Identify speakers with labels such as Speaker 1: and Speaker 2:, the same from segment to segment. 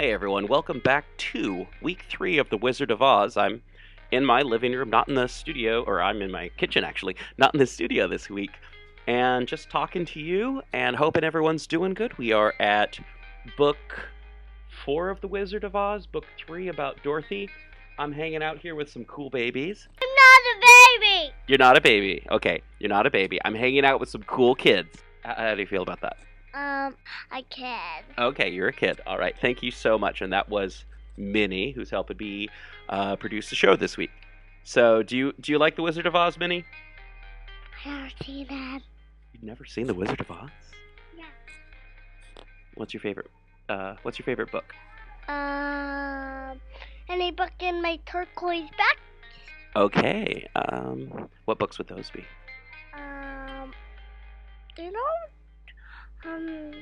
Speaker 1: Hey everyone, welcome back to week three of The Wizard of Oz. I'm in my living room, not in the studio, or I'm in my kitchen actually, not in the studio this week, and just talking to you and hoping everyone's doing good. We are at book four of The Wizard of Oz, book three about Dorothy. I'm hanging out here with some cool babies.
Speaker 2: I'm not a baby.
Speaker 1: You're not a baby. Okay, you're not a baby. I'm hanging out with some cool kids. H- How do you feel about that?
Speaker 2: Um, I can.
Speaker 1: Okay, you're a kid. All right, thank you so much. And that was Minnie, who's helping me uh, produce the show this week. So, do you do you like the Wizard of Oz, Minnie?
Speaker 2: I never seen that.
Speaker 1: You've never seen the Wizard of Oz?
Speaker 2: Yeah.
Speaker 1: What's your favorite? Uh, what's your favorite book?
Speaker 2: Um, any book in my turquoise back?
Speaker 1: Okay. Um, what books would those be?
Speaker 2: Um, do you know, um,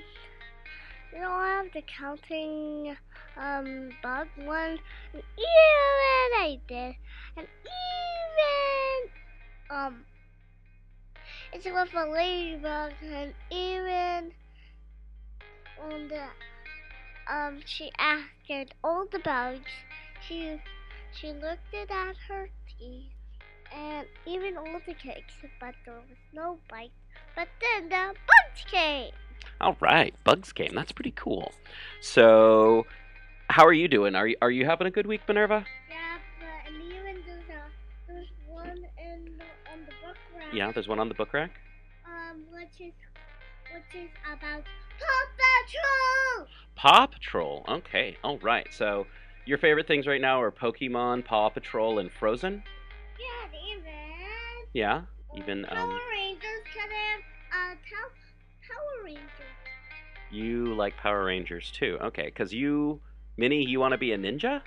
Speaker 2: you know, I have the counting, um, bug one, and even I did, and even, um, it's with a ladybug, and even on the, um, she asked all the bugs, she, she looked it at her teeth, and even all the cakes, but there was no bite. But then the bugs came.
Speaker 1: All right, Bugs game. That's pretty cool. So, how are you doing? Are you are you having a good week, Minerva?
Speaker 2: Yeah, but and even there's a there's one in the, on the book rack.
Speaker 1: Yeah, there's one on the book rack.
Speaker 2: Um, which is which is about Paw Patrol.
Speaker 1: Paw Patrol. Okay. All right. So, your favorite things right now are Pokemon, Paw Patrol, and Frozen.
Speaker 2: Yeah, even
Speaker 1: Yeah. Even
Speaker 2: Power
Speaker 1: um,
Speaker 2: Rangers can have uh Rangers.
Speaker 1: you like Power Rangers too. Okay, because you, Minnie, you want to be a ninja.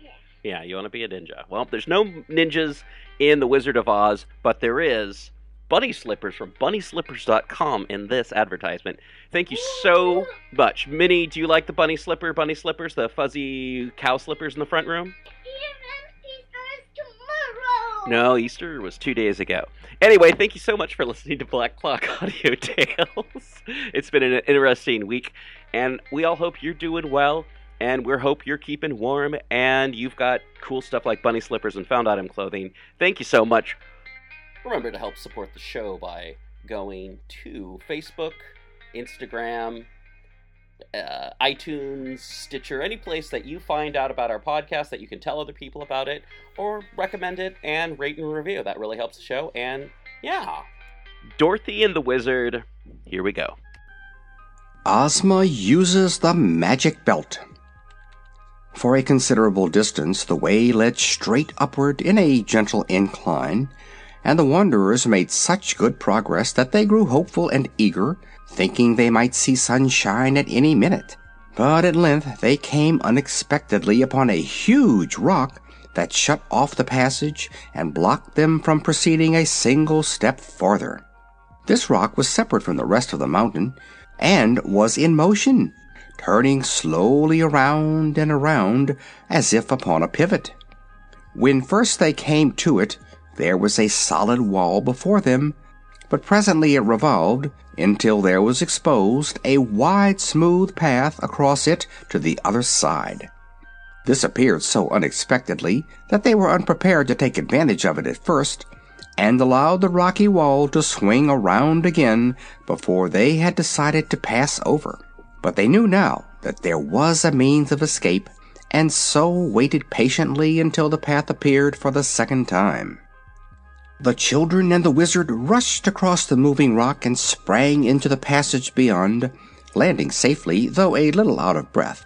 Speaker 2: Yeah.
Speaker 1: Yeah, you want to be a ninja. Well, there's no ninjas in The Wizard of Oz, but there is bunny slippers from bunnyslippers.com in this advertisement. Thank you so much. Minnie, do you like the bunny slipper, bunny slippers, the fuzzy cow slippers in the front room?
Speaker 2: Even Easter is tomorrow.
Speaker 1: No, Easter was two days ago. Anyway, thank you so much for listening to Black Clock Audio Tales. It's been an interesting week, and we all hope you're doing well, and we hope you're keeping warm, and you've got cool stuff like bunny slippers and found item clothing. Thank you so much. Remember to help support the show by going to Facebook, Instagram, uh, iTunes, Stitcher, any place that you find out about our podcast that you can tell other people about it or recommend it and rate and review. That really helps the show. And yeah, Dorothy and the Wizard. Here we go.
Speaker 3: Ozma uses the magic belt. For a considerable distance, the way led straight upward in a gentle incline, and the wanderers made such good progress that they grew hopeful and eager, thinking they might see sunshine at any minute. But at length they came unexpectedly upon a huge rock that shut off the passage and blocked them from proceeding a single step farther. This rock was separate from the rest of the mountain, and was in motion, turning slowly around and around as if upon a pivot. When first they came to it, there was a solid wall before them, but presently it revolved until there was exposed a wide, smooth path across it to the other side. This appeared so unexpectedly that they were unprepared to take advantage of it at first, and allowed the rocky wall to swing around again before they had decided to pass over. But they knew now that there was a means of escape, and so waited patiently until the path appeared for the second time. The children and the wizard rushed across the moving rock and sprang into the passage beyond, landing safely, though a little out of breath.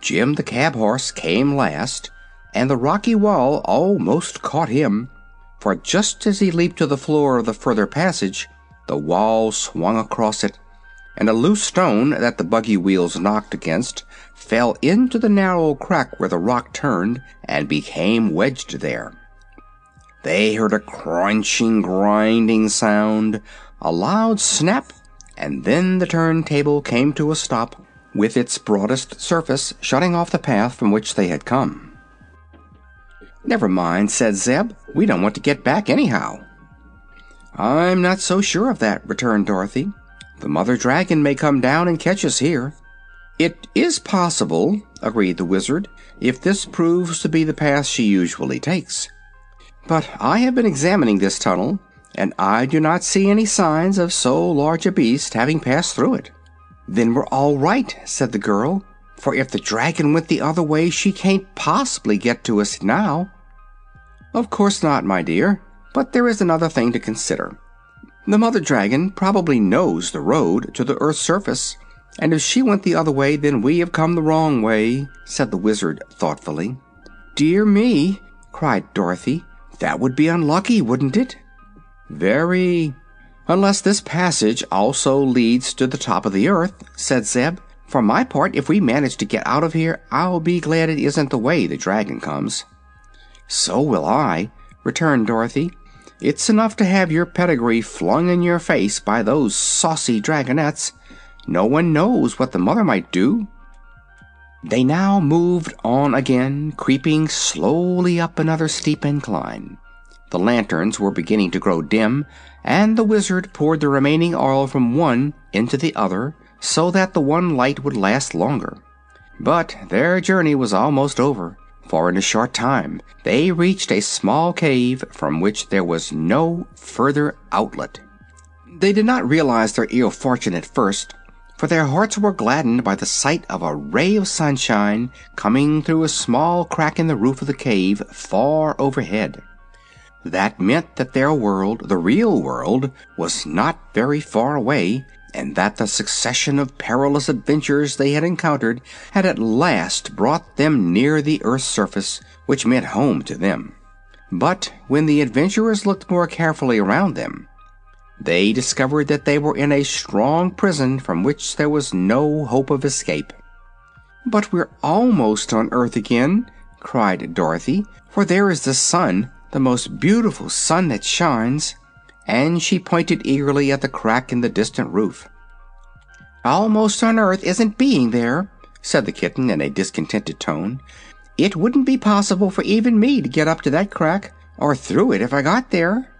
Speaker 3: Jim the cab horse came last, and the rocky wall almost caught him, for just as he leaped to the floor of the further passage, the wall swung across it, and a loose stone that the buggy wheels knocked against fell into the narrow crack where the rock turned and became wedged there. They heard a crunching, grinding sound, a loud snap, and then the turntable came to a stop, with its broadest surface shutting off the path from which they had come. Never mind, said Zeb. We don't want to get back anyhow. I'm not so sure of that, returned Dorothy. The mother dragon may come down and catch us here. It is possible, agreed the Wizard, if this proves to be the path she usually takes. But I have been examining this tunnel, and I do not see any signs of so large a beast having passed through it. Then we're all right, said the girl, for if the dragon went the other way, she can't possibly get to us now. Of course not, my dear, but there is another thing to consider. The mother dragon probably knows the road to the earth's surface, and if she went the other way, then we have come the wrong way, said the wizard thoughtfully. Dear me, cried Dorothy, that would be unlucky, wouldn't it? Very. Unless this passage also leads to the top of the earth, said Zeb. For my part, if we manage to get out of here, I'll be glad it isn't the way the dragon comes. So will I, returned Dorothy. It's enough to have your pedigree flung in your face by those saucy dragonettes. No one knows what the mother might do. They now moved on again, creeping slowly up another steep incline. The lanterns were beginning to grow dim, and the Wizard poured the remaining oil from one into the other so that the one light would last longer. But their journey was almost over, for in a short time they reached a small cave from which there was no further outlet. They did not realize their ill fortune at first, for their hearts were gladdened by the sight of a ray of sunshine coming through a small crack in the roof of the cave far overhead. That meant that their world, the real world, was not very far away, and that the succession of perilous adventures they had encountered had at last brought them near the earth's surface, which meant home to them. But when the adventurers looked more carefully around them, they discovered that they were in a strong prison from which there was no hope of escape. But we're almost on Earth again, cried Dorothy, for there is the sun, the most beautiful sun that shines and she pointed eagerly at the crack in the distant roof. Almost on Earth isn't being there, said the kitten in a discontented tone. It wouldn't be possible for even me to get up to that crack, or through it if I got there.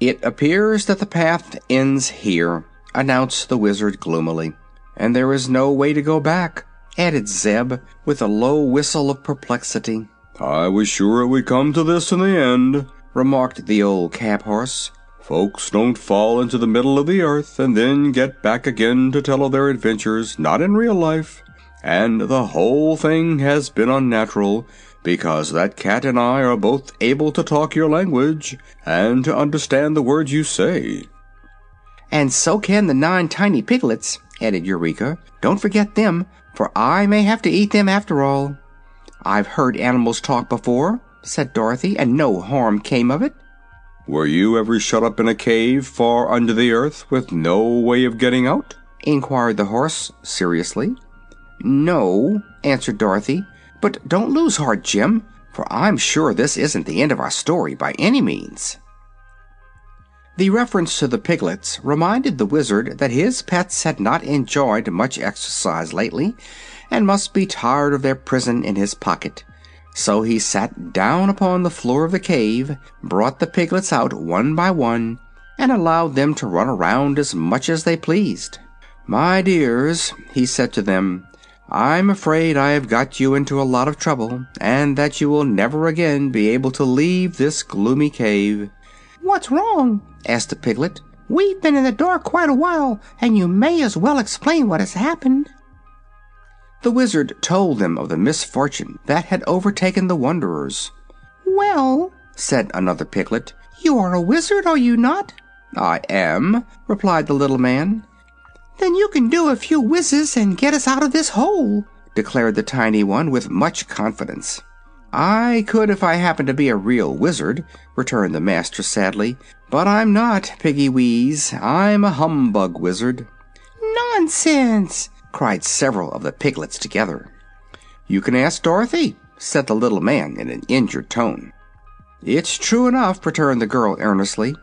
Speaker 3: It appears that the path ends here, announced the wizard gloomily. And there is no way to go back, added Zeb, with a low whistle of perplexity.
Speaker 4: I was sure it would come to this in the end,
Speaker 3: remarked the old cab horse.
Speaker 4: Folks don't fall into the middle of the earth and then get back again to tell of their adventures, not in real life. And the whole thing has been unnatural, because that cat and I are both able to talk your language and to understand the words you say.
Speaker 3: And so can the nine tiny piglets, added Eureka. Don't forget them, for I may have to eat them after all. I've heard animals talk before, said Dorothy, and no harm came of it.
Speaker 4: Were you ever shut up in a cave far under the earth with no way of getting out?
Speaker 3: inquired the horse seriously. No, answered Dorothy, but don't lose heart, Jim, for I'm sure this isn't the end of our story by any means. The reference to the piglets reminded the wizard that his pets had not enjoyed much exercise lately and must be tired of their prison in his pocket so he sat down upon the floor of the cave, brought the piglets out one by one, and allowed them to run around as much as they pleased. My dears, he said to them, I'm afraid I have got you into a lot of trouble, and that you will never again be able to leave this gloomy cave.
Speaker 5: What's wrong? asked the piglet. We've been in the dark quite a while, and you may as well explain what has happened.
Speaker 3: The Wizard told them of the misfortune that had overtaken the wanderers.
Speaker 5: Well, said another piglet, you are a wizard, are you not?
Speaker 3: I am, replied the little man.
Speaker 5: Then you can do a few whizzes and get us out of this hole, declared the tiny one with much confidence.
Speaker 3: I could if I happened to be a real wizard, returned the master sadly, but I'm not, Piggy Weeze. I'm a humbug wizard.
Speaker 5: Nonsense!
Speaker 3: cried several of the piglets together. You can ask Dorothy, said the little man in an injured tone. It's true enough, returned the girl earnestly.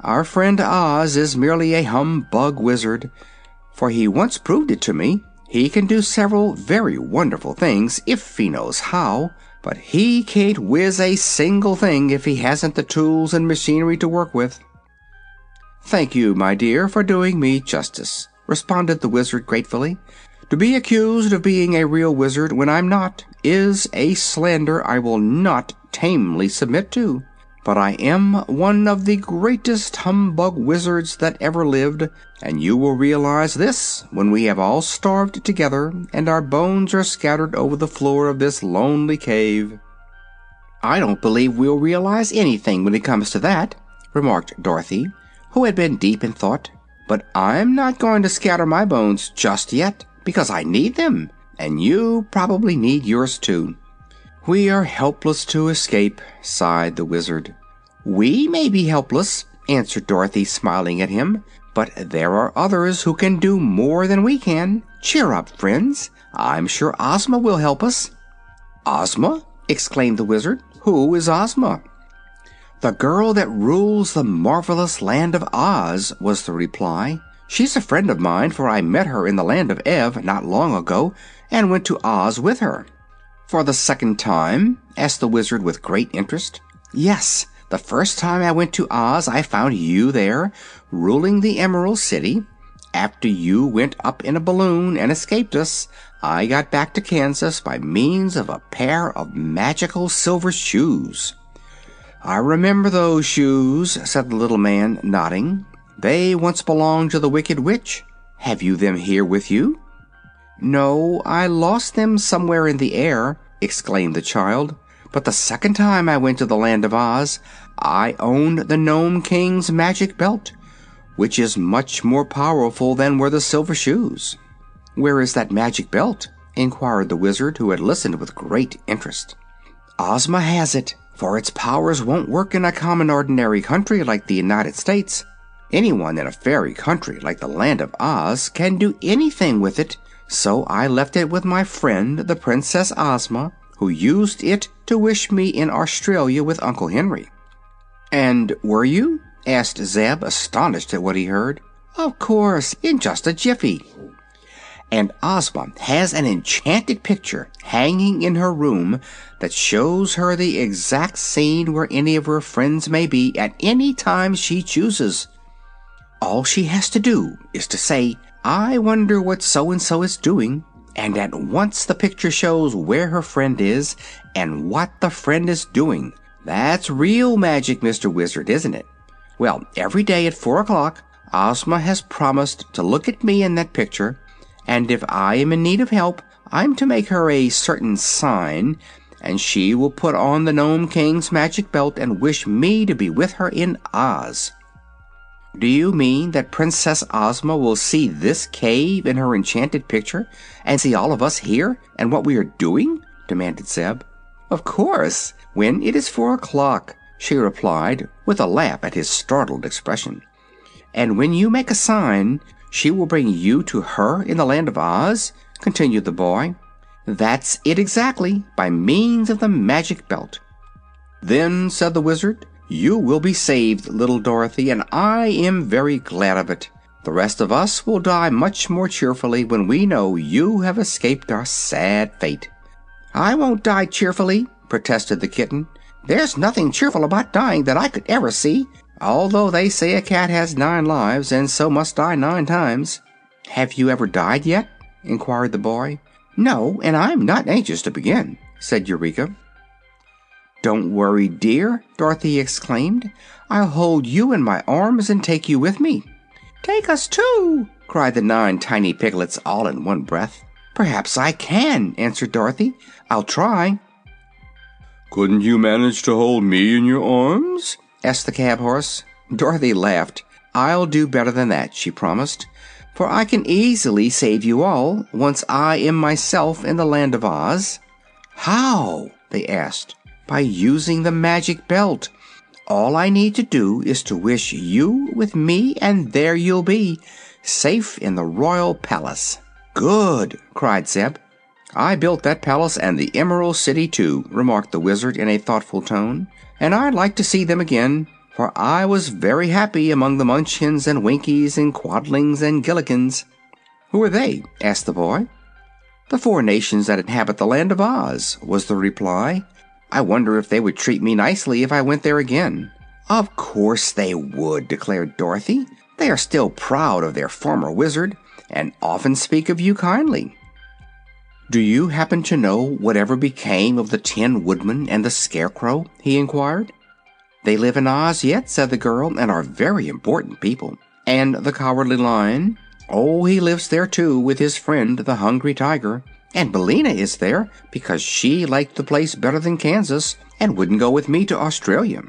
Speaker 3: Our friend Oz is merely a humbug wizard, for he once proved it to me. He can do several very wonderful things if he knows how, but he can't whiz a single thing if he hasn't the tools and machinery to work with. Thank you, my dear, for doing me justice responded the Wizard gratefully.
Speaker 6: To be accused of being a real wizard when I'm not is a slander I will not tamely submit to. But I am one of the greatest humbug wizards that ever lived, and you will realize this when we have all starved together and our bones are scattered over the floor of this lonely cave.
Speaker 3: I don't believe we'll realize anything when it comes to that, remarked Dorothy, who had been deep in thought. But I'm not going to scatter my bones just yet, because I need them, and you probably need yours too.
Speaker 6: We are helpless to escape, sighed the Wizard.
Speaker 3: We may be helpless, answered Dorothy, smiling at him, but there are others who can do more than we can. Cheer up, friends. I'm sure Ozma will help us.
Speaker 6: Ozma? exclaimed the Wizard. Who is Ozma?
Speaker 3: The girl that rules the marvelous land of Oz, was the reply. She's a friend of mine, for I met her in the land of Ev not long ago and went to Oz with her.
Speaker 6: For the second time? asked the Wizard with great interest.
Speaker 3: Yes. The first time I went to Oz I found you there, ruling the Emerald City. After you went up in a balloon and escaped us, I got back to Kansas by means of a pair of magical silver shoes.
Speaker 6: I remember those shoes, said the little man, nodding. They once belonged to the Wicked Witch. Have you them here with you?
Speaker 3: No, I lost them somewhere in the air, exclaimed the child. But the second time I went to the Land of Oz, I owned the Nome King's magic belt, which is much more powerful than were the silver shoes.
Speaker 6: Where is that magic belt? inquired the Wizard, who had listened with great interest.
Speaker 3: Ozma has it, for its powers won't work in a common ordinary country like the United States. Anyone in a fairy country like the Land of Oz can do anything with it, so I left it with my friend, the Princess Ozma, who used it to wish me in Australia with Uncle Henry.
Speaker 6: And were you? asked Zeb, astonished at what he heard.
Speaker 3: Of course, in just a jiffy. And Ozma has an enchanted picture hanging in her room that shows her the exact scene where any of her friends may be at any time she chooses. All she has to do is to say, I wonder what so and so is doing, and at once the picture shows where her friend is and what the friend is doing. That's real magic, Mr. Wizard, isn't it? Well, every day at four o'clock, Ozma has promised to look at me in that picture, and if I am in need of help, I'm to make her a certain sign, and she will put on the Nome King's magic belt and wish me to be with her in Oz.
Speaker 6: Do you mean that Princess Ozma will see this cave in her enchanted picture, and see all of us here and what we are doing? demanded Zeb.
Speaker 3: Of course, when it is four o'clock, she replied, with a laugh at his startled expression.
Speaker 6: And when you make a sign, she will bring you to her in the land of Oz, continued the boy.
Speaker 3: That's it exactly, by means of the magic belt.
Speaker 6: Then, said the Wizard, you will be saved, little Dorothy, and I am very glad of it. The rest of us will die much more cheerfully when we know you have escaped our sad fate.
Speaker 3: I won't die cheerfully, protested the kitten. There's nothing cheerful about dying that I could ever see, although they say a cat has nine lives and so must die nine times.
Speaker 6: Have you ever died yet? inquired the boy.
Speaker 3: No, and I'm not anxious to begin, said Eureka.
Speaker 6: Don't worry, dear, Dorothy exclaimed. I'll hold you in my arms and take you with me.
Speaker 3: Take us too, cried the nine tiny piglets all in one breath.
Speaker 6: Perhaps I can, answered Dorothy. I'll try.
Speaker 7: Couldn't you manage to hold me in your arms?
Speaker 6: asked the cab horse. Dorothy laughed. I'll do better than that, she promised, for I can easily save you all once I am myself in the land of Oz.
Speaker 3: How? they asked
Speaker 6: by using the magic belt. All I need to do is to wish you with me, and there you'll be, safe in the royal palace.
Speaker 3: Good! cried Zeb.
Speaker 6: I built that palace and the Emerald City, too, remarked the Wizard in a thoughtful tone, and I'd like to see them again, for I was very happy among the Munchkins and Winkies and Quadlings and Gillikins.
Speaker 3: Who are they? asked the boy.
Speaker 6: The four nations that inhabit the land of Oz, was the reply. I wonder if they would treat me nicely if I went there again.
Speaker 3: Of course they would, declared Dorothy. They are still proud of their former wizard, and often speak of you kindly. Do you happen to know whatever became of the Tin Woodman and the Scarecrow? he inquired. They live in Oz yet, said the girl, and are very important people. And the Cowardly Lion? Oh, he lives there too, with his friend the Hungry Tiger. And Billina is there, because she liked the place better than Kansas and wouldn't go with me to Australia.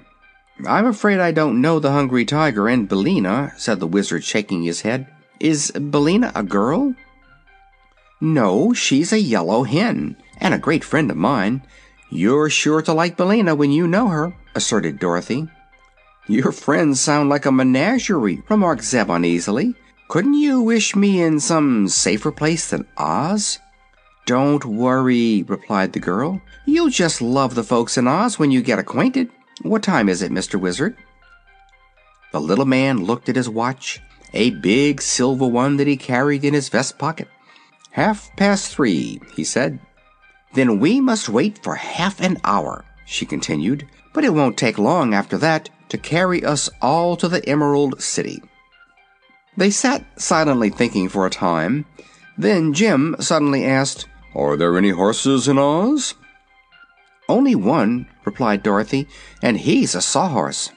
Speaker 3: I'm afraid I don't know the Hungry Tiger and Billina, said the Wizard, shaking his head. Is Billina a girl? No, she's a yellow hen, and a great friend of mine. You're sure to like Billina when you know her, asserted Dorothy. Your friends sound like a menagerie, remarked Zeb uneasily. Couldn't you wish me in some safer place than Oz? Don't worry, replied the girl. You'll just love the folks in Oz when you get acquainted. What time is it, Mr. Wizard? The little man looked at his watch, a big silver one that he carried in his vest pocket. Half past three, he said. Then we must wait for half an hour, she continued, but it won't take long after that to carry us all to the Emerald City. They sat silently thinking for a time. Then Jim suddenly asked,
Speaker 7: Are there any horses in Oz?
Speaker 3: Only one, replied Dorothy, and he's a sawhorse.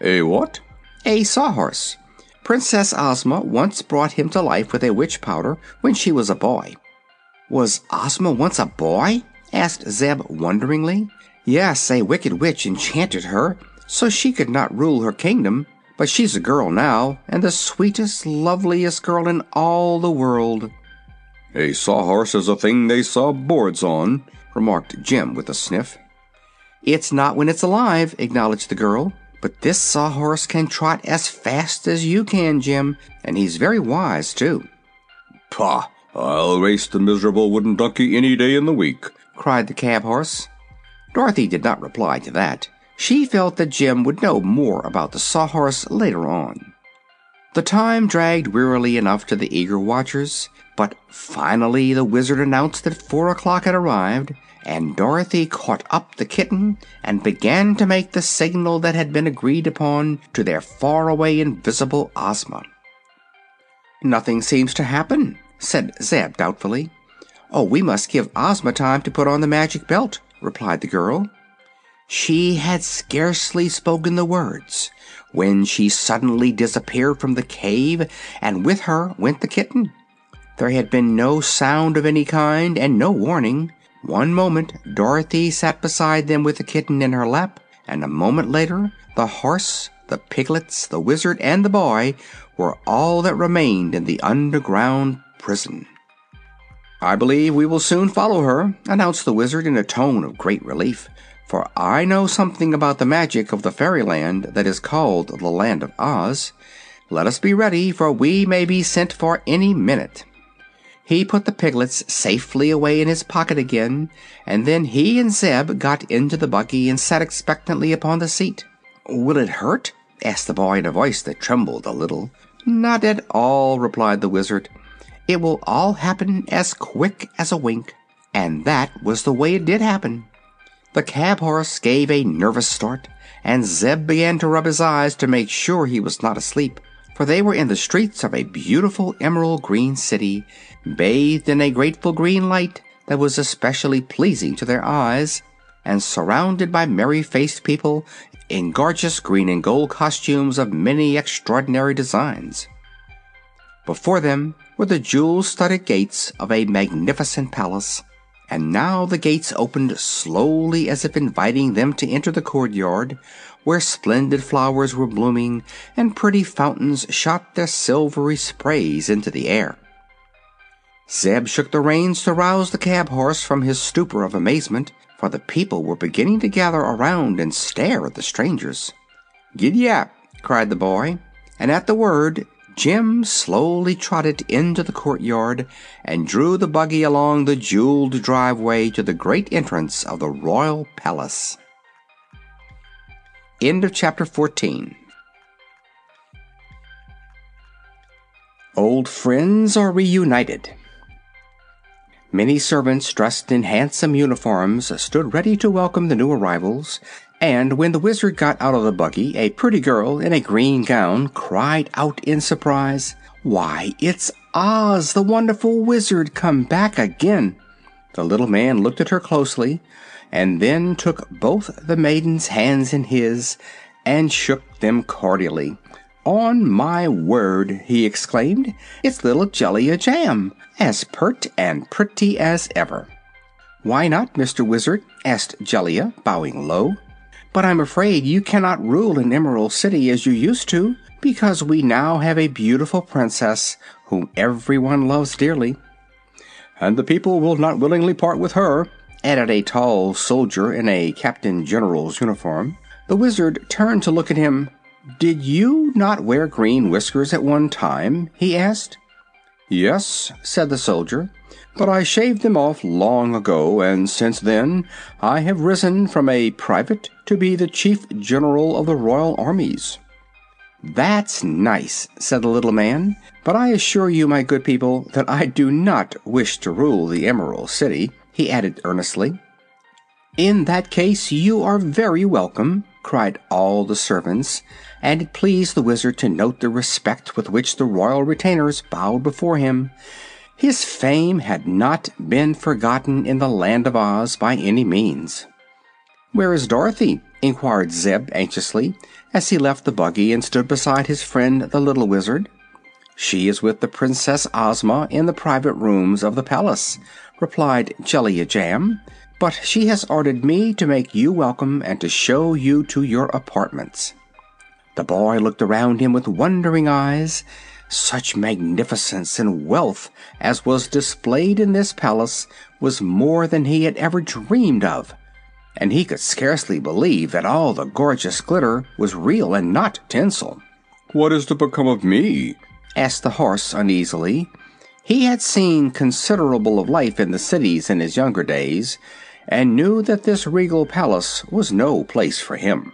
Speaker 7: A what?
Speaker 3: A sawhorse. Princess Ozma once brought him to life with a witch powder when she was a boy. Was Ozma once a boy? asked Zeb wonderingly. Yes, a wicked witch enchanted her so she could not rule her kingdom, but she's a girl now, and the sweetest, loveliest girl in all the world.
Speaker 7: A sawhorse is a thing they saw boards on, remarked Jim with a sniff.
Speaker 3: It's not when it's alive, acknowledged the girl. But this sawhorse can trot as fast as you can, Jim, and he's very wise, too.
Speaker 7: Pah! I'll race the miserable wooden donkey any day in the week,
Speaker 3: cried the cab horse. Dorothy did not reply to that. She felt that Jim would know more about the sawhorse later on. The time dragged wearily enough to the eager watchers, but finally the wizard announced that four o'clock had arrived, and Dorothy caught up the kitten and began to make the signal that had been agreed upon to their faraway invisible Ozma. Nothing seems to happen, said Zeb doubtfully. Oh, we must give Ozma time to put on the magic belt, replied the girl. She had scarcely spoken the words when she suddenly disappeared from the cave, and with her went the kitten. There had been no sound of any kind and no warning. One moment Dorothy sat beside them with the kitten in her lap, and a moment later the horse, the piglets, the wizard, and the boy were all that remained in the underground prison. I believe we will soon follow her, announced the wizard in a tone of great relief, for I know something about the magic of the fairyland that is called the Land of Oz. Let us be ready, for we may be sent for any minute. He put the piglets safely away in his pocket again, and then he and Zeb got into the buggy and sat expectantly upon the seat. Will it hurt? asked the boy in a voice that trembled a little. Not at all, replied the wizard. It will all happen as quick as a wink. And that was the way it did happen. The cab horse gave a nervous start, and Zeb began to rub his eyes to make sure he was not asleep, for they were in the streets of a beautiful emerald green city, bathed in a grateful green light that was especially pleasing to their eyes, and surrounded by merry faced people in gorgeous green and gold costumes of many extraordinary designs. Before them were the jewel studded gates of a magnificent palace, and now the gates opened slowly as if inviting them to enter the courtyard, where splendid flowers were blooming and pretty fountains shot their silvery sprays into the air. Zeb shook the reins to rouse the cab horse from his stupor of amazement, for the people were beginning to gather around and stare at the strangers. Giddy up! cried the boy, and at the word Jim slowly trotted into the courtyard and drew the buggy along the jeweled driveway to the great entrance of the royal palace. End of chapter 14. Old friends are reunited. Many servants dressed in handsome uniforms stood ready to welcome the new arrivals, and when the Wizard got out of the buggy, a pretty girl in a green gown cried out in surprise, Why, it's Oz, the wonderful Wizard, come back again!" The little man looked at her closely, and then took both the maiden's hands in his and shook them cordially. "On my word!" he exclaimed, "it's little Jellia Jamb, as pert and pretty as ever!" "Why not, Mr. Wizard?" asked Jellia, bowing low. "But I'm afraid you cannot rule an Emerald City as you used to, because we now have a beautiful Princess whom everyone loves dearly."
Speaker 7: "And the people will not willingly part with her," added a tall soldier in a Captain General's uniform.
Speaker 3: The Wizard turned to look at him. "Did you not wear green whiskers at one time?" he asked.
Speaker 7: "Yes," said the soldier, "but I shaved them off long ago, and since then I have risen from a private to be the Chief General of the Royal Armies."
Speaker 3: "That's nice," said the little man, "but I assure you, my good people, that I do not wish to rule the Emerald City," he added earnestly. "In that case you are very welcome," cried all the servants and it pleased the Wizard to note the respect with which the royal retainers bowed before him. His fame had not been forgotten in the Land of Oz by any means. "Where is Dorothy?" inquired Zeb anxiously, as he left the buggy and stood beside his friend the little Wizard. "She is with the Princess Ozma in the private rooms of the palace," replied Jellia Jamb. "But she has ordered me to make you welcome and to show you to your apartments." The boy looked around him with wondering eyes. Such magnificence and wealth as was displayed in this palace was more than he had ever dreamed of, and he could scarcely believe that all the gorgeous glitter was real and not tinsel.
Speaker 7: "What is to become of me?"
Speaker 3: asked the horse uneasily. He had seen considerable of life in the cities in his younger days, and knew that this regal palace was no place for him.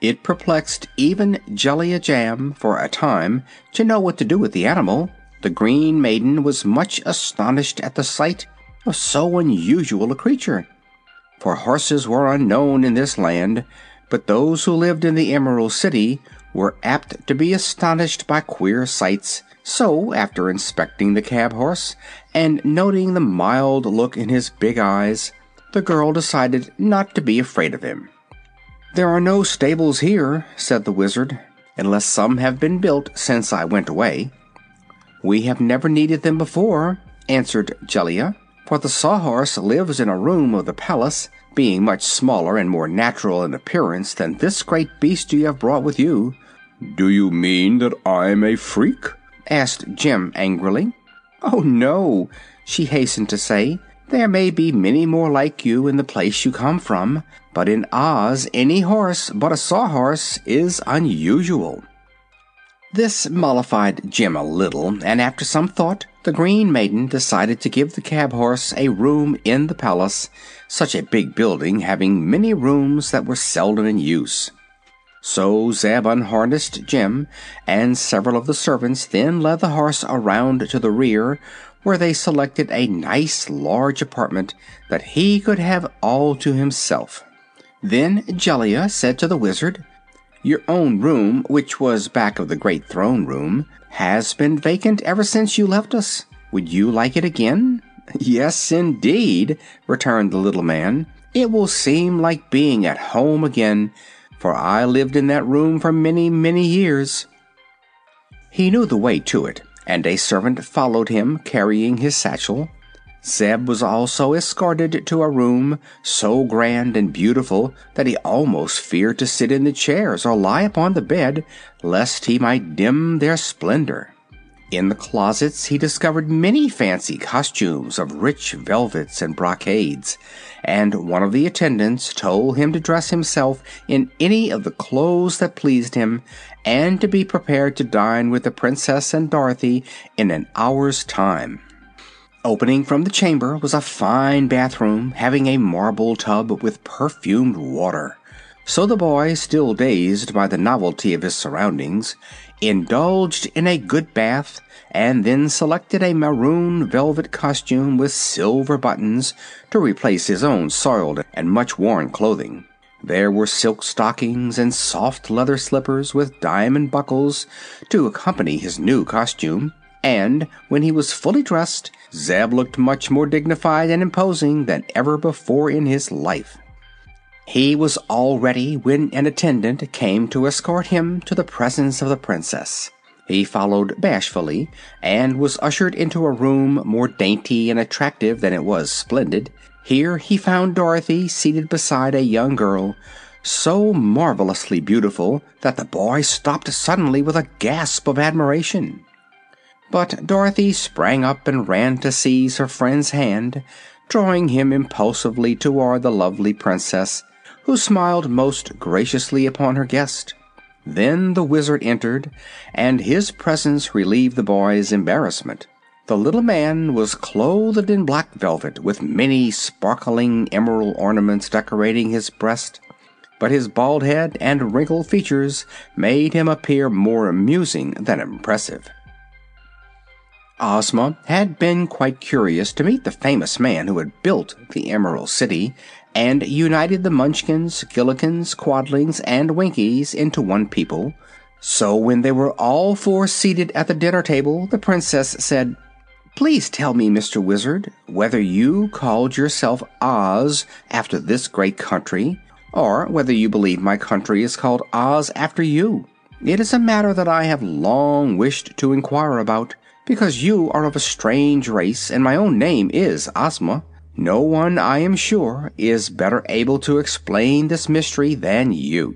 Speaker 3: It perplexed even Jellia Jamb for a time to know what to do with the animal. The Green Maiden was much astonished at the sight of so unusual a creature, for horses were unknown in this land, but those who lived in the Emerald City were apt to be astonished by queer sights. So, after inspecting the cab horse and noting the mild look in his big eyes, the girl decided not to be afraid of him. "There are no stables here," said the Wizard, "unless some have been built since I went away." "We have never needed them before," answered Jellia, "for the Sawhorse lives in a room of the palace, being much smaller and more natural in appearance than this great beast you have brought with you."
Speaker 7: "Do you mean that I'm a freak?"
Speaker 3: asked Jim angrily. "Oh, no," she hastened to say. There may be many more like you in the place you come from, but in Oz any horse but a Sawhorse is unusual." This mollified Jim a little, and after some thought the Green Maiden decided to give the cab horse a room in the palace, such a big building having many rooms that were seldom in use. So Zeb unharnessed Jim, and several of the servants then led the horse around to the rear, where they selected a nice large apartment that he could have all to himself. Then Jellia said to the Wizard, "Your own room, which was back of the great throne room, has been vacant ever since you left us. Would you like it again?" "Yes, indeed," returned the little man. "It will seem like being at home again, for I lived in that room for many, many years." He knew the way to it and a servant followed him carrying his satchel. Zeb was also escorted to a room so grand and beautiful that he almost feared to sit in the chairs or lie upon the bed lest he might dim their splendor. In the closets he discovered many fancy costumes of rich velvets and brocades, and one of the attendants told him to dress himself in any of the clothes that pleased him and to be prepared to dine with the Princess and Dorothy in an hour's time. Opening from the chamber was a fine bathroom having a marble tub with perfumed water. So the boy, still dazed by the novelty of his surroundings, indulged in a good bath and then selected a maroon velvet costume with silver buttons to replace his own soiled and much worn clothing. There were silk stockings and soft leather slippers with diamond buckles to accompany his new costume, and when he was fully dressed, Zeb looked much more dignified and imposing than ever before in his life. He was all ready when an attendant came to escort him to the presence of the princess. He followed bashfully and was ushered into a room more dainty and attractive than it was splendid. Here he found Dorothy seated beside a young girl so marvelously beautiful that the boy stopped suddenly with a gasp of admiration. But Dorothy sprang up and ran to seize her friend's hand, drawing him impulsively toward the lovely princess, who smiled most graciously upon her guest. Then the Wizard entered, and his presence relieved the boy's embarrassment. The little man was clothed in black velvet, with many sparkling emerald ornaments decorating his breast, but his bald head and wrinkled features made him appear more amusing than impressive. Ozma had been quite curious to meet the famous man who had built the Emerald City and united the Munchkins, Gillikins, Quadlings, and Winkies into one people. So when they were all four seated at the dinner table, the Princess said, Please tell me, Mr. Wizard, whether you called yourself Oz after this great country, or whether you believe my country is called Oz after you. It is a matter that I have long wished to inquire about because you are of a strange race and my own name is Ozma. No one, I am sure, is better able to explain this mystery than you.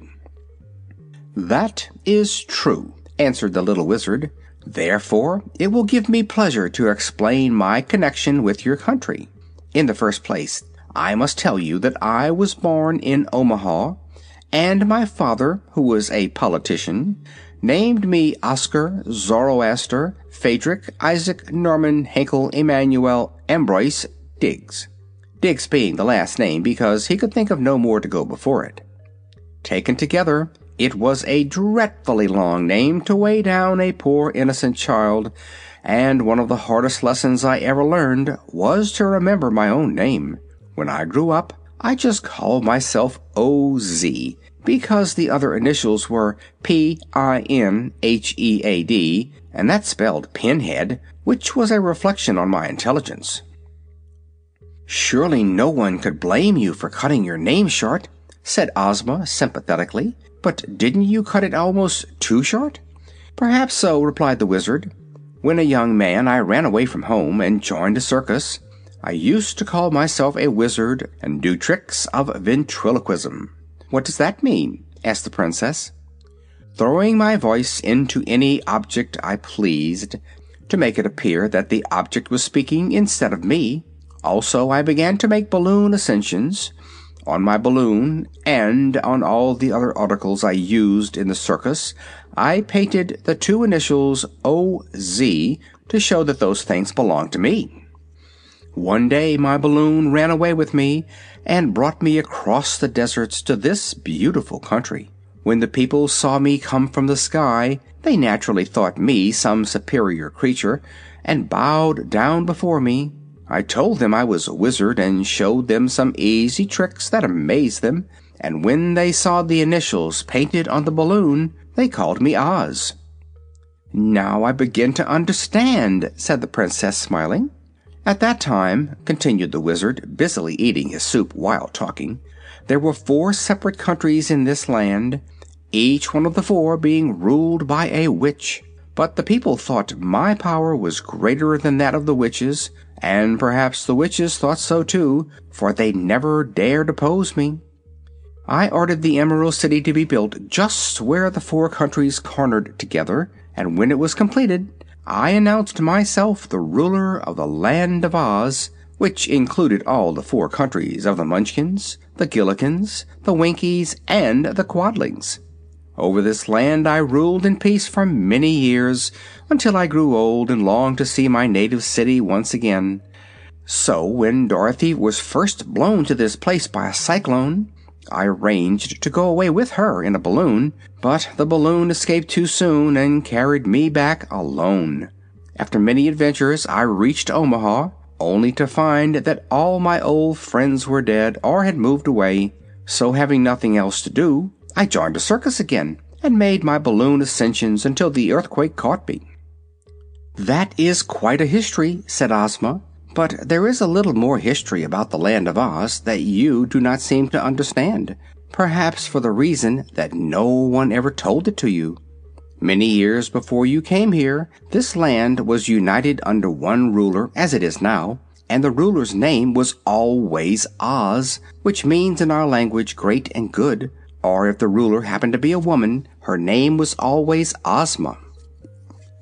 Speaker 3: That is true, answered the little wizard. Therefore, it will give me pleasure to explain my connection with your country. In the first place, I must tell you that I was born in Omaha, and my father, who was a politician, named me Oscar Zoroaster Phadrig Isaac Norman Henkle, Emmanuel Ambroise Diggs. Diggs being the last name because he could think of no more to go before it. Taken together, it was a dreadfully long name to weigh down a poor innocent child, and one of the hardest lessons I ever learned was to remember my own name. When I grew up, I just called myself O.Z because the other initials were P I N H E A D, and that spelled pinhead, which was a reflection on my intelligence. Surely no one could blame you for cutting your name short, said Ozma sympathetically. But didn't you cut it almost too short? Perhaps so, replied the Wizard. When a young man, I ran away from home and joined a circus. I used to call myself a wizard and do tricks of ventriloquism. What does that mean? asked the Princess. Throwing my voice into any object I pleased, to make it appear that the object was speaking instead of me. Also, I began to make balloon ascensions. On my balloon, and on all the other articles I used in the circus, I painted the two initials O.Z. to show that those things belonged to me. One day my balloon ran away with me and brought me across the deserts to this beautiful country. When the people saw me come from the sky, they naturally thought me some superior creature and bowed down before me. I told them I was a wizard and showed them some easy tricks that amazed them, and when they saw the initials painted on the balloon, they called me Oz. Now I begin to understand, said the princess, smiling. At that time, continued the Wizard, busily eating his soup while talking, there were four separate countries in this land, each one of the four being ruled by a witch. But the people thought my power was greater than that of the witches, and perhaps the witches thought so too, for they never dared oppose me. I ordered the Emerald City to be built just where the four countries cornered together, and when it was completed, I announced myself the ruler of the Land of Oz, which included all the four countries of the Munchkins, the Gillikins, the Winkies, and the Quadlings. Over this land I ruled in peace for many years, until I grew old and longed to see my native city once again. So, when Dorothy was first blown to this place by a cyclone, I arranged to go away with her in a balloon, but the balloon escaped too soon and carried me back alone. After many adventures I reached Omaha, only to find that all my old friends were dead or had moved away. So, having nothing else to do, I joined a circus again and made my balloon ascensions until the earthquake caught me. That is quite a history, said Ozma. But there is a little more history about the Land of Oz that you do not seem to understand, perhaps for the reason that no one ever told it to you. Many years before you came here, this land was united under one ruler, as it is now, and the ruler's name was always Oz, which means in our language great and good, or if the ruler happened to be a woman, her name was always Ozma.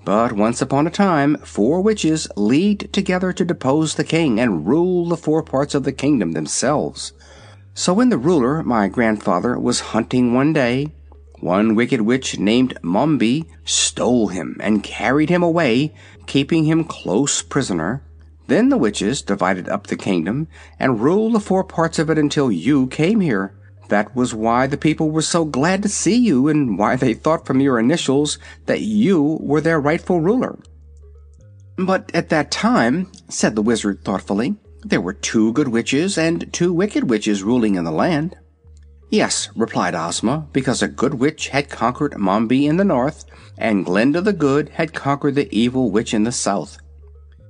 Speaker 3: But once upon a time four witches leagued together to depose the king and rule the four parts of the kingdom themselves. So when the ruler, my grandfather, was hunting one day, one wicked witch named Mombi stole him and carried him away, keeping him close prisoner. Then the witches divided up the kingdom and ruled the four parts of it until you came here. That was why the people were so glad to see you, and why they thought from your initials that you were their rightful ruler. But at that time, said the Wizard thoughtfully, there were two good witches and two wicked witches ruling in the land. Yes, replied Ozma, because a good witch had conquered Mombi in the north, and Glinda the Good had conquered the evil witch in the south.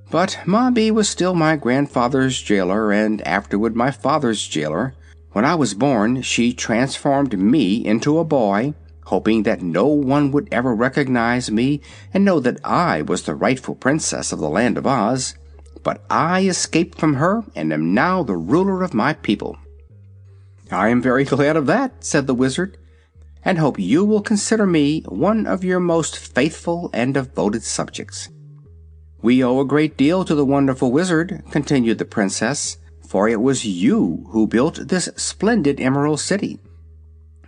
Speaker 3: But Mombi was still my grandfather's jailer, and afterward my father's jailer. When I was born she transformed me into a boy, hoping that no one would ever recognize me and know that I was the rightful princess of the Land of Oz. But I escaped from her and am now the ruler of my people. I am very glad of that, said the Wizard, and hope you will consider me one of your most faithful and devoted subjects. We owe a great deal to the wonderful Wizard, continued the Princess, for it was you who built this splendid Emerald City.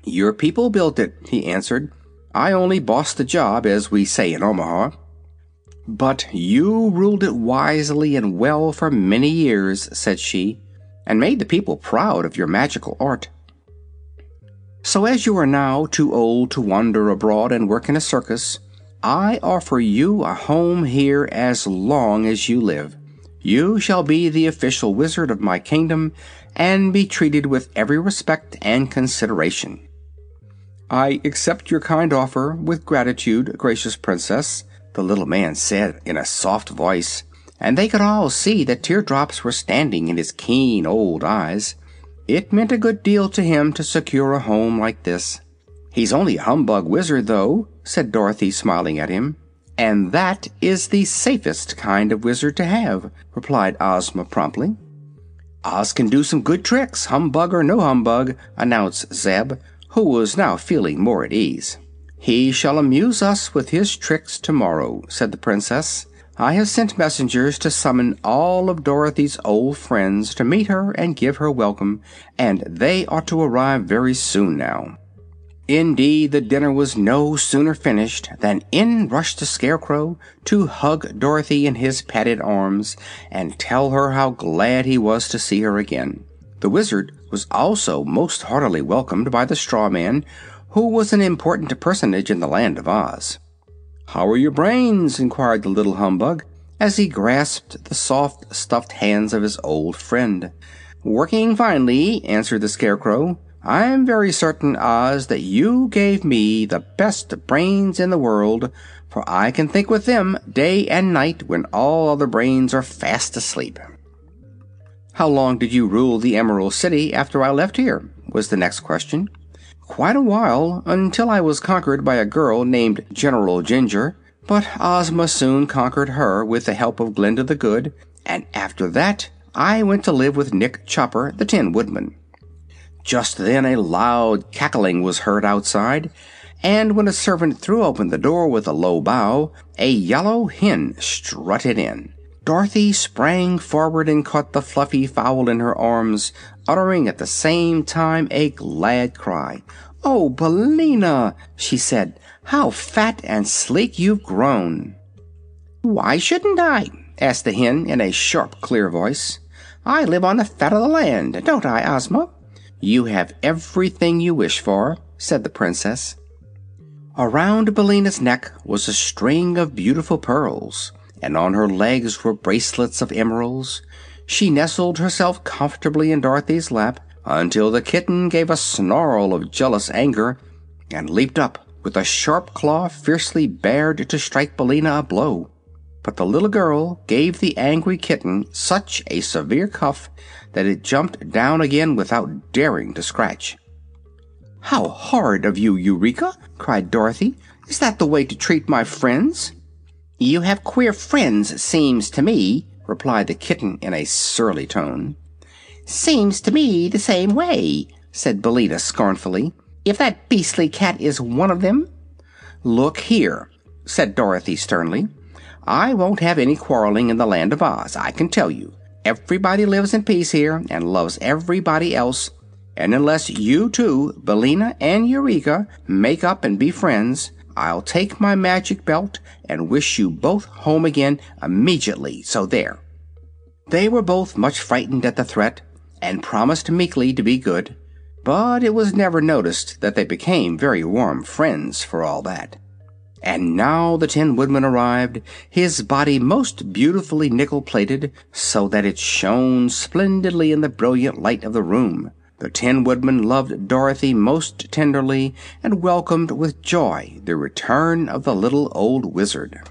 Speaker 3: Your people built it, he answered. I only bossed the job, as we say in Omaha. But you ruled it wisely and well for many years, said she, and made the people proud of your magical art. So, as you are now too old to wander abroad and work in a circus, I offer you a home here as long as you live. You shall be the official wizard of my kingdom and be treated with every respect and consideration. I accept your kind offer with gratitude, gracious princess, the little man said in a soft voice, and they could all see that teardrops were standing in his keen old eyes. It meant a good deal to him to secure a home like this. He's only a humbug wizard, though, said Dorothy, smiling at him. And that is the safest kind of wizard to have, replied Ozma promptly. Oz can do some good tricks, humbug or no humbug, announced Zeb, who was now feeling more at ease. He shall amuse us with his tricks tomorrow, said the Princess. I have sent messengers to summon all of Dorothy's old friends to meet her and give her welcome, and they ought to arrive very soon now. Indeed, the dinner was no sooner finished than in rushed the Scarecrow to hug Dorothy in his padded arms and tell her how glad he was to see her again. The Wizard was also most heartily welcomed by the straw man, who was an important personage in the Land of Oz. "How are your brains?" inquired the little humbug, as he grasped the soft, stuffed hands of his old friend. "Working finely," answered the Scarecrow. I'm very certain, Oz, that you gave me the best brains in the world, for I can think with them day and night when all other brains are fast asleep. How long did you rule the Emerald City after I left here? was the next question. Quite a while, until I was conquered by a girl named General Jinjur, but Ozma soon conquered her with the help of Glinda the Good, and after that I went to live with Nick Chopper, the Tin Woodman. Just then a loud cackling was heard outside, and when a servant threw open the door with a low bow, a yellow hen strutted in. Dorothy sprang forward and caught the fluffy fowl in her arms, uttering at the same time a glad cry. "Oh, Billina!" she said. "How fat and sleek you've grown!" "Why shouldn't I?" asked the hen in a sharp, clear voice. "I live on the fat of the land, don't I, Ozma?" "You have everything you wish for," said the Princess. Around Billina's neck was a string of beautiful pearls, and on her legs were bracelets of emeralds. She nestled herself comfortably in Dorothy's lap until the kitten gave a snarl of jealous anger and leaped up with a sharp claw fiercely bared to strike Billina a blow. But the little girl gave the angry kitten such a severe cuff that it jumped down again without daring to scratch. How horrid of you, Eureka! cried Dorothy. Is that the way to treat my friends? You have queer friends, seems to me, replied the kitten in a surly tone. Seems to me the same way, said Billina scornfully. If that beastly cat is one of them. Look here, said Dorothy sternly. I won't have any quarreling in the Land of Oz, I can tell you. Everybody lives in peace here and loves everybody else, and unless you two, Billina and Eureka, make up and be friends, I'll take my magic belt and wish you both home again immediately. So there. They were both much frightened at the threat and promised meekly to be good, but it was never noticed that they became very warm friends for all that. And now the Tin Woodman arrived, his body most beautifully nickel plated, so that it shone splendidly in the brilliant light of the room. The Tin Woodman loved Dorothy most tenderly, and welcomed with joy the return of the little old Wizard.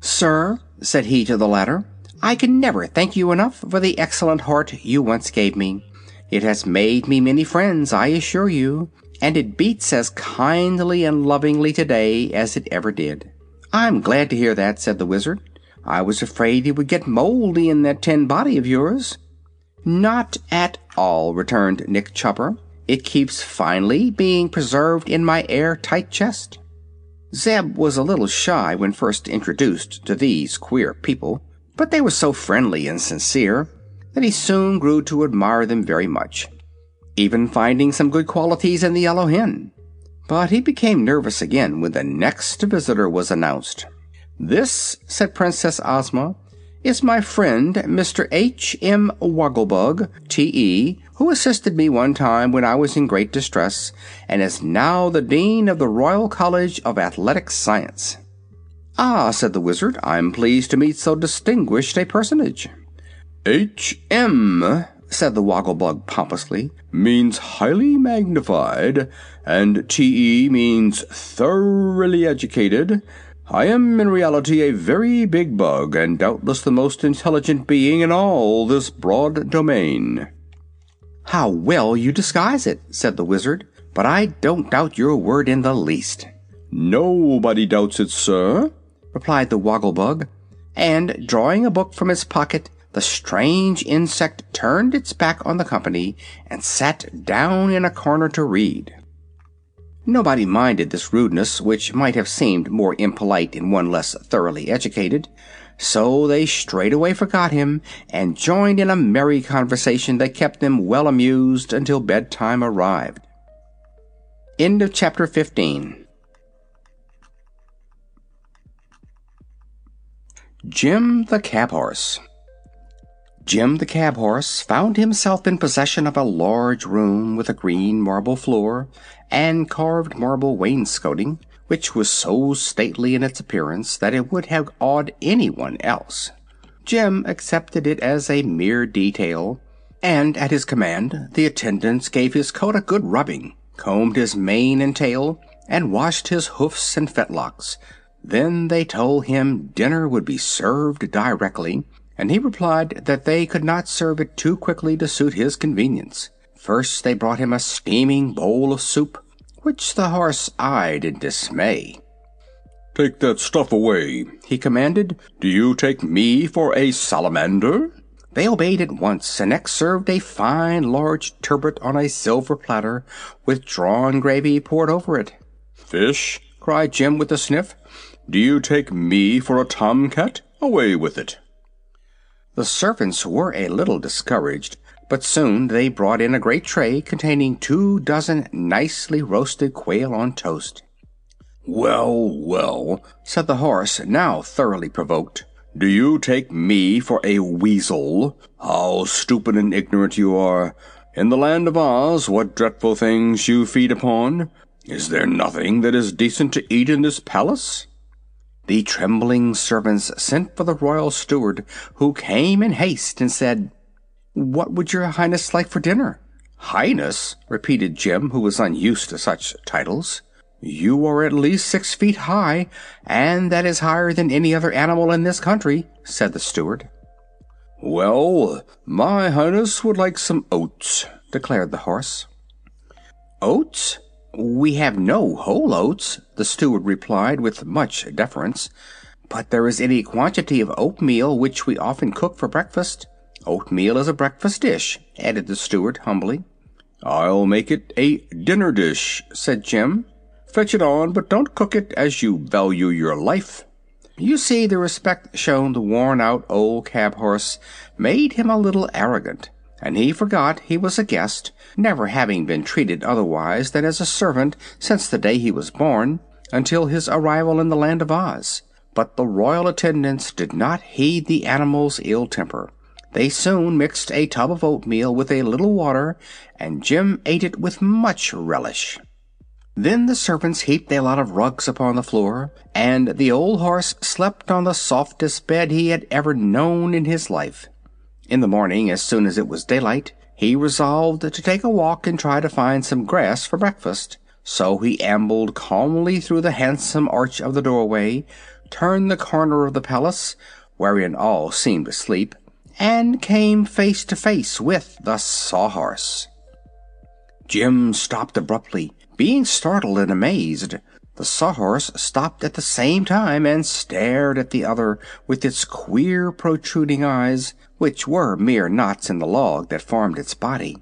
Speaker 3: Sir, said he to the latter, I can never thank you enough for the excellent heart you once gave me. It has made me many friends, I assure you, and it beats as kindly and lovingly today as it ever did. I'm glad to hear that, said the Wizard. I was afraid it would get moldy in that tin body of yours. Not at all, returned Nick Chopper. It keeps finely, being preserved in my air-tight chest. Zeb was a little shy when first introduced to these queer people, but they were so friendly and sincere that he soon grew to admire them very much even finding some good qualities in the yellow hen. But he became nervous again when the next visitor was announced. This, said Princess Ozma, is my friend Mr. H. M. Wogglebug, T.E., who assisted me one time when I was in great distress, and is now the Dean of the Royal College of Athletic Science. Ah, said the Wizard, I'm pleased to meet so distinguished a personage.
Speaker 8: H. Said the Wogglebug pompously, means highly magnified, and TE means thoroughly educated. I am in reality a very big bug, and doubtless the most intelligent being in all this broad domain.
Speaker 3: How well you disguise it, said the Wizard, but I don't doubt your word in the least.
Speaker 8: Nobody doubts it, sir,
Speaker 3: replied the Wogglebug, and drawing a book from his pocket, the strange insect turned its back on the company and sat down in a corner to read. Nobody minded this rudeness, which might have seemed more impolite in one less thoroughly educated, so they straightway forgot him and joined in a merry conversation that kept them well amused until bedtime arrived. End of chapter 15. Jim the Cab Horse Jim the cab horse found himself in possession of a large room with a green marble floor and carved marble wainscoting, which was so stately in its appearance that it would have awed anyone else. Jim accepted it as a mere detail, and at his command the attendants gave his coat a good rubbing, combed his mane and tail, and washed his hoofs and fetlocks. Then they told him dinner would be served directly, and he replied that they could not serve it too quickly to suit his convenience. First they brought him a steaming bowl of soup, which the horse eyed in dismay.
Speaker 8: Take that stuff away, he commanded. Do you take me for a salamander?
Speaker 3: They obeyed at once, and next served a fine large turbot on a silver platter, with drawn gravy poured over it.
Speaker 8: Fish, cried Jim with a sniff. Do you take me for a tomcat? Away with it.
Speaker 3: The servants were a little discouraged, but soon they brought in a great tray containing two dozen nicely roasted quail on toast.
Speaker 8: Well, well, said the horse, now thoroughly provoked. Do you take me for a weasel? How stupid and ignorant you are! In the land of Oz, what dreadful things you feed upon! Is there nothing that is decent to eat in this palace?
Speaker 3: The trembling servants sent for the royal steward, who came in haste and said, What would your highness like for dinner?
Speaker 8: Highness? repeated Jim, who was unused to such titles.
Speaker 3: You are at least six feet high, and that is higher than any other animal in this country, said the steward.
Speaker 7: Well, my highness would like some oats, declared the horse.
Speaker 3: Oats? We have no whole oats, the steward replied with much deference, but there is any quantity of oatmeal which we often cook for breakfast. Oatmeal is a breakfast dish, added the steward humbly.
Speaker 7: I'll make it a dinner dish, said Jim. Fetch it on, but don't cook it as you value your life.
Speaker 3: You see, the respect shown the worn out old cab horse made him a little arrogant, and he forgot he was a guest, never having been treated otherwise than as a servant since the day he was born, until his arrival in the Land of Oz. But the royal attendants did not heed the animal's ill temper. They soon mixed a tub of oatmeal with a little water, and Jim ate it with much relish. Then the servants heaped a lot of rugs upon the floor, and the old horse slept on the softest bed he had ever known in his life. In the morning, as soon as it was daylight, he resolved to take a walk and try to find some grass for breakfast. So he ambled calmly through the handsome arch of the doorway, turned the corner of the palace, wherein all seemed asleep, and came face to face with the Sawhorse. Jim stopped abruptly being startled and amazed, the Sawhorse stopped at the same time and stared at the other with its queer protruding eyes, which were mere knots in the log that formed its body.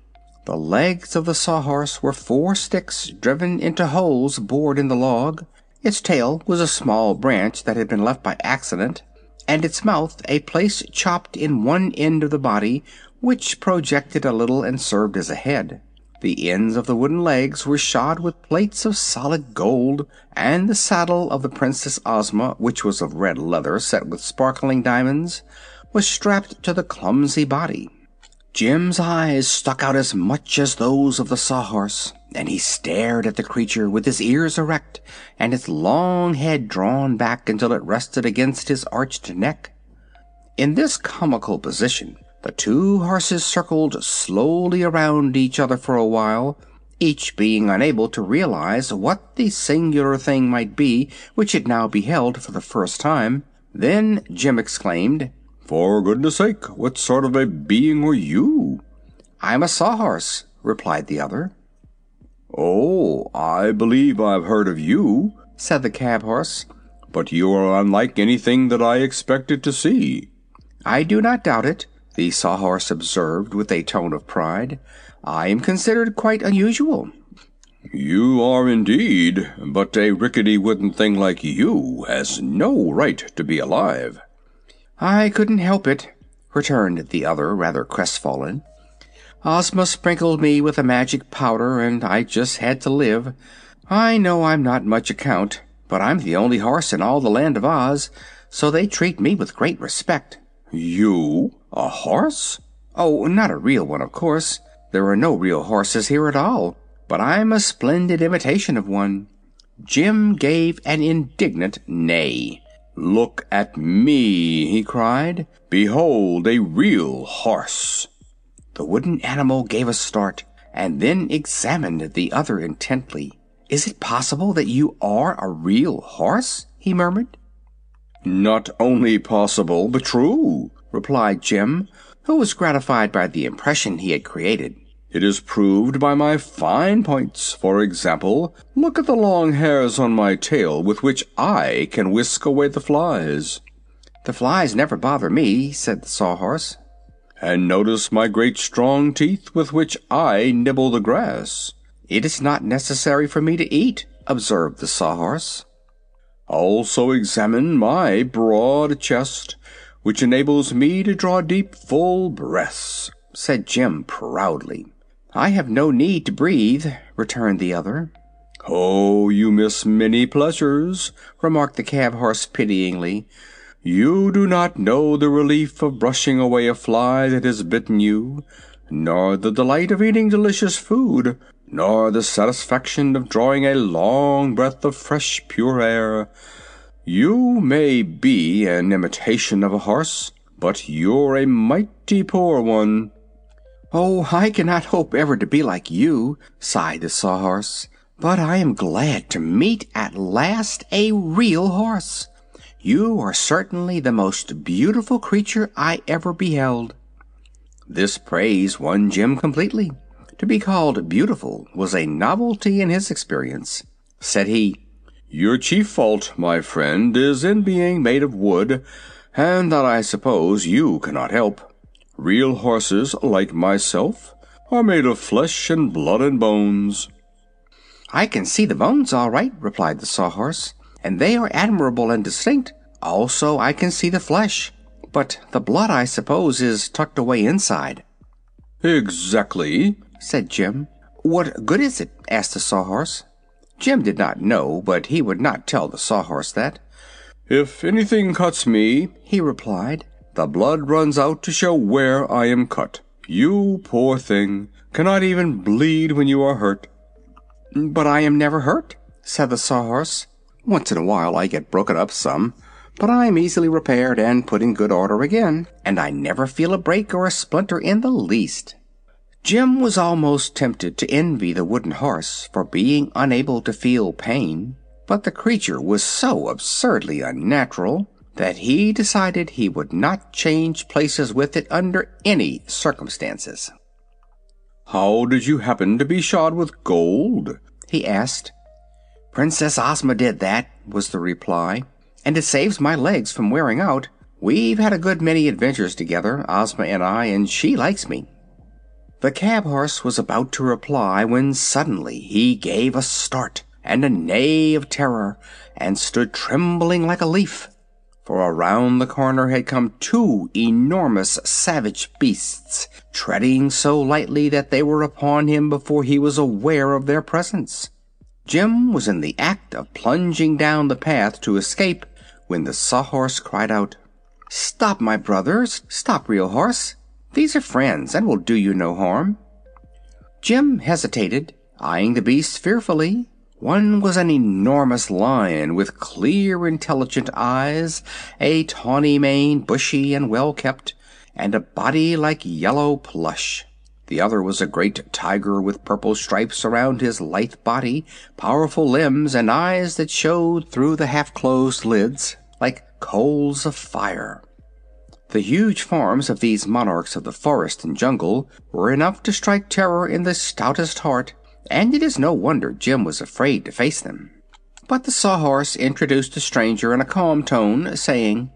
Speaker 3: The legs of the Sawhorse were four sticks driven into holes bored in the log. Its tail was a small branch that had been left by accident, and its mouth a place chopped in one end of the body which projected a little and served as a head. The ends of the wooden legs were shod with plates of solid gold, and the saddle of the Princess Ozma, which was of red leather set with sparkling diamonds, was strapped to the clumsy body. Jim's eyes stuck out as much as those of the Sawhorse, and he stared at the creature with his ears erect and its long head drawn back until it rested against his arched neck. In this comical position the two horses circled slowly around each other for a while, each being unable to realize what the singular thing might be which it now beheld for the first time. Then Jim exclaimed,
Speaker 7: For goodness sake, what sort of a being are you?
Speaker 3: I'm a sawhorse, replied the other.
Speaker 7: Oh, I believe I've heard of you, said the cab horse, but you are unlike anything that I expected to see.
Speaker 3: I do not doubt it, the Sawhorse observed with a tone of pride. I am considered quite unusual.
Speaker 7: You are indeed, but a rickety wooden thing like you has no right to be alive.
Speaker 3: I couldn't help it, returned the other, rather crestfallen. Ozma sprinkled me with a magic powder, and I just had to live. I know I'm not much account, but I'm the only horse in all the land of Oz, so they treat me with great respect.
Speaker 7: You? A horse?
Speaker 3: Oh, not a real one, of course. There are no real horses here at all. But I'm a splendid imitation of one. Jim gave an indignant neigh.
Speaker 7: Look at me, he cried. Behold a real horse.
Speaker 3: The wooden animal gave a start, and then examined the other intently. Is it possible that you are a real horse? he murmured.
Speaker 7: Not only possible, but true, replied Jim, who was gratified by the impression he had created. It is proved by my fine points. For example, look at the long hairs on my tail with which I can whisk away the flies.
Speaker 3: The flies never bother me, said the Sawhorse.
Speaker 7: And notice my great strong teeth with which I nibble the grass.
Speaker 3: It is not necessary for me to eat, observed the Sawhorse.
Speaker 7: Also examine my broad chest which enables me to draw deep, full breaths, said Jim proudly.
Speaker 3: I have no need to breathe, returned the other.
Speaker 7: Oh, you miss many pleasures, remarked the cab horse pityingly. You do not know the relief of brushing away a fly that has bitten you, nor the delight of eating delicious food, nor the satisfaction of drawing a long breath of fresh, pure air. You may be an imitation of a horse, but you're a mighty poor one.
Speaker 3: Oh, I cannot hope ever to be like you, sighed the Sawhorse. But I am glad to meet at last a real horse. You are certainly the most beautiful creature I ever beheld." This praise won Jim completely. To be called beautiful was a novelty in his experience. Said he,
Speaker 7: "Your chief fault, my friend, is in being made of wood, and that I suppose you cannot help. Real horses, like myself, are made of flesh and blood and bones.
Speaker 3: I can see the bones all right, replied the Sawhorse, and they are admirable and distinct. Also, I can see the flesh. But the blood, I suppose, is tucked away inside.
Speaker 7: Exactly, said Jim.
Speaker 3: What good is it? asked the Sawhorse. Jim did not know, but he would not tell the Sawhorse that.
Speaker 7: If anything cuts me, he replied, the blood runs out to show where I am cut. You, poor thing, cannot even bleed when you are hurt.
Speaker 3: But I am never hurt, said the Sawhorse. Once in a while I get broken up some, but I am easily repaired and put in good order again, and I never feel a break or a splinter in the least. Jim was almost tempted to envy the wooden horse for being unable to feel pain, but the creature was so absurdly unnatural that he decided he would not change places with it under any circumstances.
Speaker 7: How did you happen to be shod with gold? he asked.
Speaker 3: Princess Ozma did that, was the reply, and it saves my legs from wearing out. We've had a good many adventures together, Ozma and I, and she likes me. The cab horse was about to reply when suddenly he gave a start and a neigh of terror and stood trembling like a leaf for around the corner had come two enormous savage beasts, treading so lightly that they were upon him before he was aware of their presence. Jim was in the act of plunging down the path to escape when the Sawhorse cried out, Stop, my brothers! Stop, Real Horse! These are friends and will do you no harm. Jim hesitated, eyeing the beasts fearfully. One was an enormous lion with clear, intelligent eyes, a tawny mane, bushy and well kept, and a body like yellow plush. The other was a great tiger with purple stripes around his lithe body, powerful limbs, and eyes that showed through the half closed lids like coals of fire. The huge forms of these monarchs of the forest and jungle were enough to strike terror in the stoutest heart and it is no wonder Jim was afraid to face them. But the Sawhorse introduced the stranger in a calm tone, saying,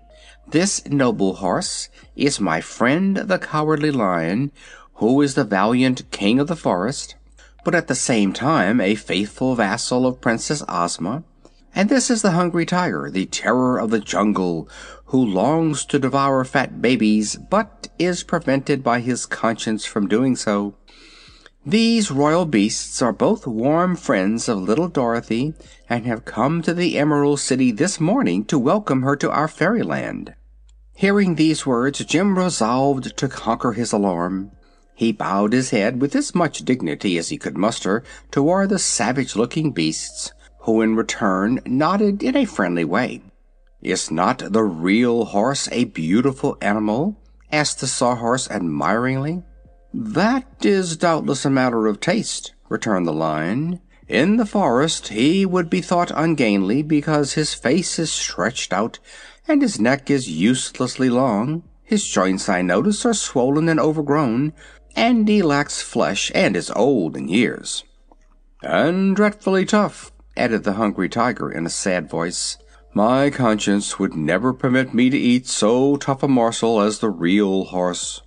Speaker 3: This noble horse is my friend the Cowardly Lion, who is the valiant King of the Forest, but at the same time a faithful vassal of Princess Ozma. And this is the Hungry Tiger, the terror of the jungle, who longs to devour fat babies, but is prevented by his conscience from doing so. These royal beasts are both warm friends of little Dorothy and have come to the Emerald City this morning to welcome her to our fairyland. Hearing these words, Jim resolved to conquer his alarm. He bowed his head with as much dignity as he could muster toward the savage looking beasts, who in return nodded in a friendly way. Is not the real horse a beautiful animal? asked the Sawhorse admiringly. "That is doubtless a matter of taste," returned the Lion. "In the forest he would be thought ungainly because his face is stretched out and his neck is uselessly long. His joints, I notice, are swollen and overgrown, and he lacks flesh and is old in years." "And dreadfully tough," added the Hungry Tiger in a sad voice. "My conscience would never permit me to eat so tough a morsel as the real horse."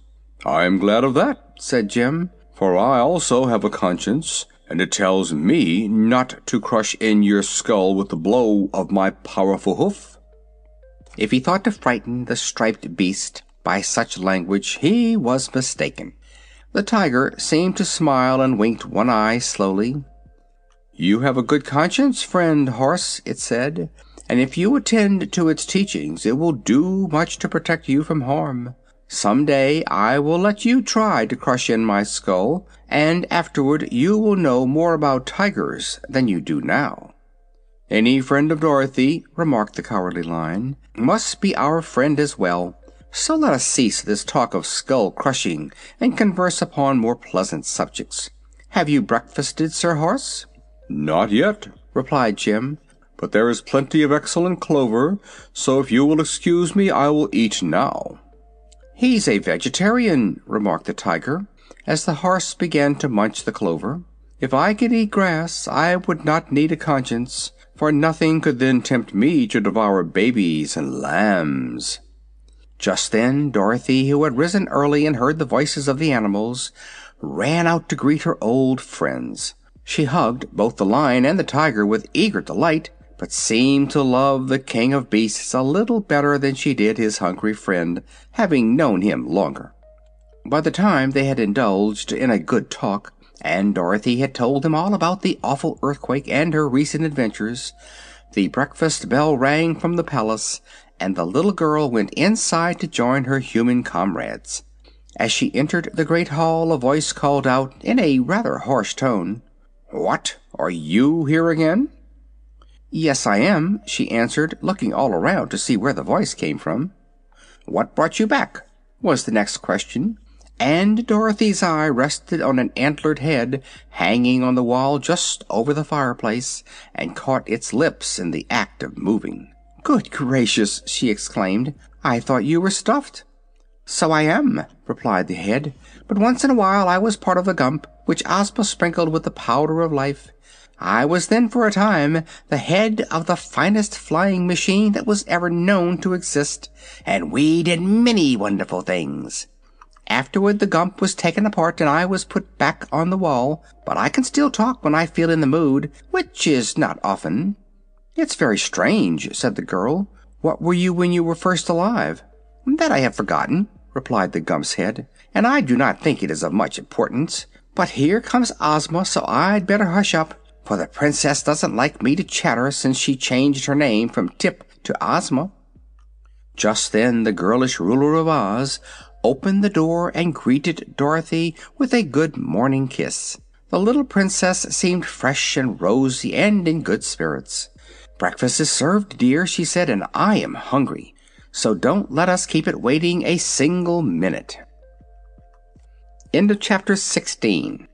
Speaker 3: "I'm glad of that," said Jim, "for I also have a conscience, and it tells me not to crush in your skull with the blow of my powerful hoof." If he thought to frighten the striped beast by such language he was mistaken. The tiger seemed to smile and winked one eye slowly. "You have a good conscience, friend horse," it said, "and if you attend to its teachings it will do much to protect you from harm. Some day I will let you try to crush in my skull, and afterward you will know more about tigers than you do now." "Any friend of Dorothy," remarked the Cowardly Lion, "must be our friend as well. So let us cease this talk of skull crushing and converse upon more pleasant subjects. Have you breakfasted, Sir Horse?"
Speaker 7: Not yet, replied Jim, but there is plenty of excellent clover, so if you will excuse me I will eat now.
Speaker 3: He's a vegetarian, remarked the Tiger, as the horse began to munch the clover. If I could eat grass, I would not need a conscience, for nothing could then tempt me to devour babies and lambs. Just then Dorothy, who had risen early and heard the voices of the animals, ran out to greet her old friends. She hugged both the Lion and the Tiger with eager delight, but seemed to love the King of Beasts a little better than she did his hungry friend, having known him longer. By the time they had indulged in a good talk, and Dorothy had told them all about the awful earthquake and her recent adventures, the breakfast bell rang from the palace, and the little girl went inside to join her human comrades. As she entered the great hall, a voice called out in a rather harsh tone, "What! Are you here again?" "Yes, I am," she answered, looking all around to see where the voice came from. "What brought you back?" was the next question, and Dorothy's eye rested on an antlered head hanging on the wall just over the fireplace, and caught its lips in the act of moving. "Good gracious!" she exclaimed. "I thought you were stuffed." "So I am," replied the head, "but once in a while I was part of the Gump, which Ozma sprinkled with the Powder of Life. I was then for a time the head of the finest flying machine that was ever known to exist, and we did many wonderful things. Afterward the Gump was taken apart and I was put back on the wall, but I can still talk when I feel in the mood, which is not often." "It's very strange," said the girl. "What were you when you were first alive?" "That I have forgotten," replied the Gump's head, "and I do not think it is of much importance. But here comes Ozma, so I'd better hush up for the Princess doesn't like me to chatter since she changed her name from Tip to Ozma." Just then the girlish ruler of Oz opened the door and greeted Dorothy with a good morning kiss. The little Princess seemed fresh and rosy and in good spirits. "Breakfast is served, dear," she said, "and I am hungry. So don't let us keep it waiting a single minute." End of chapter 16.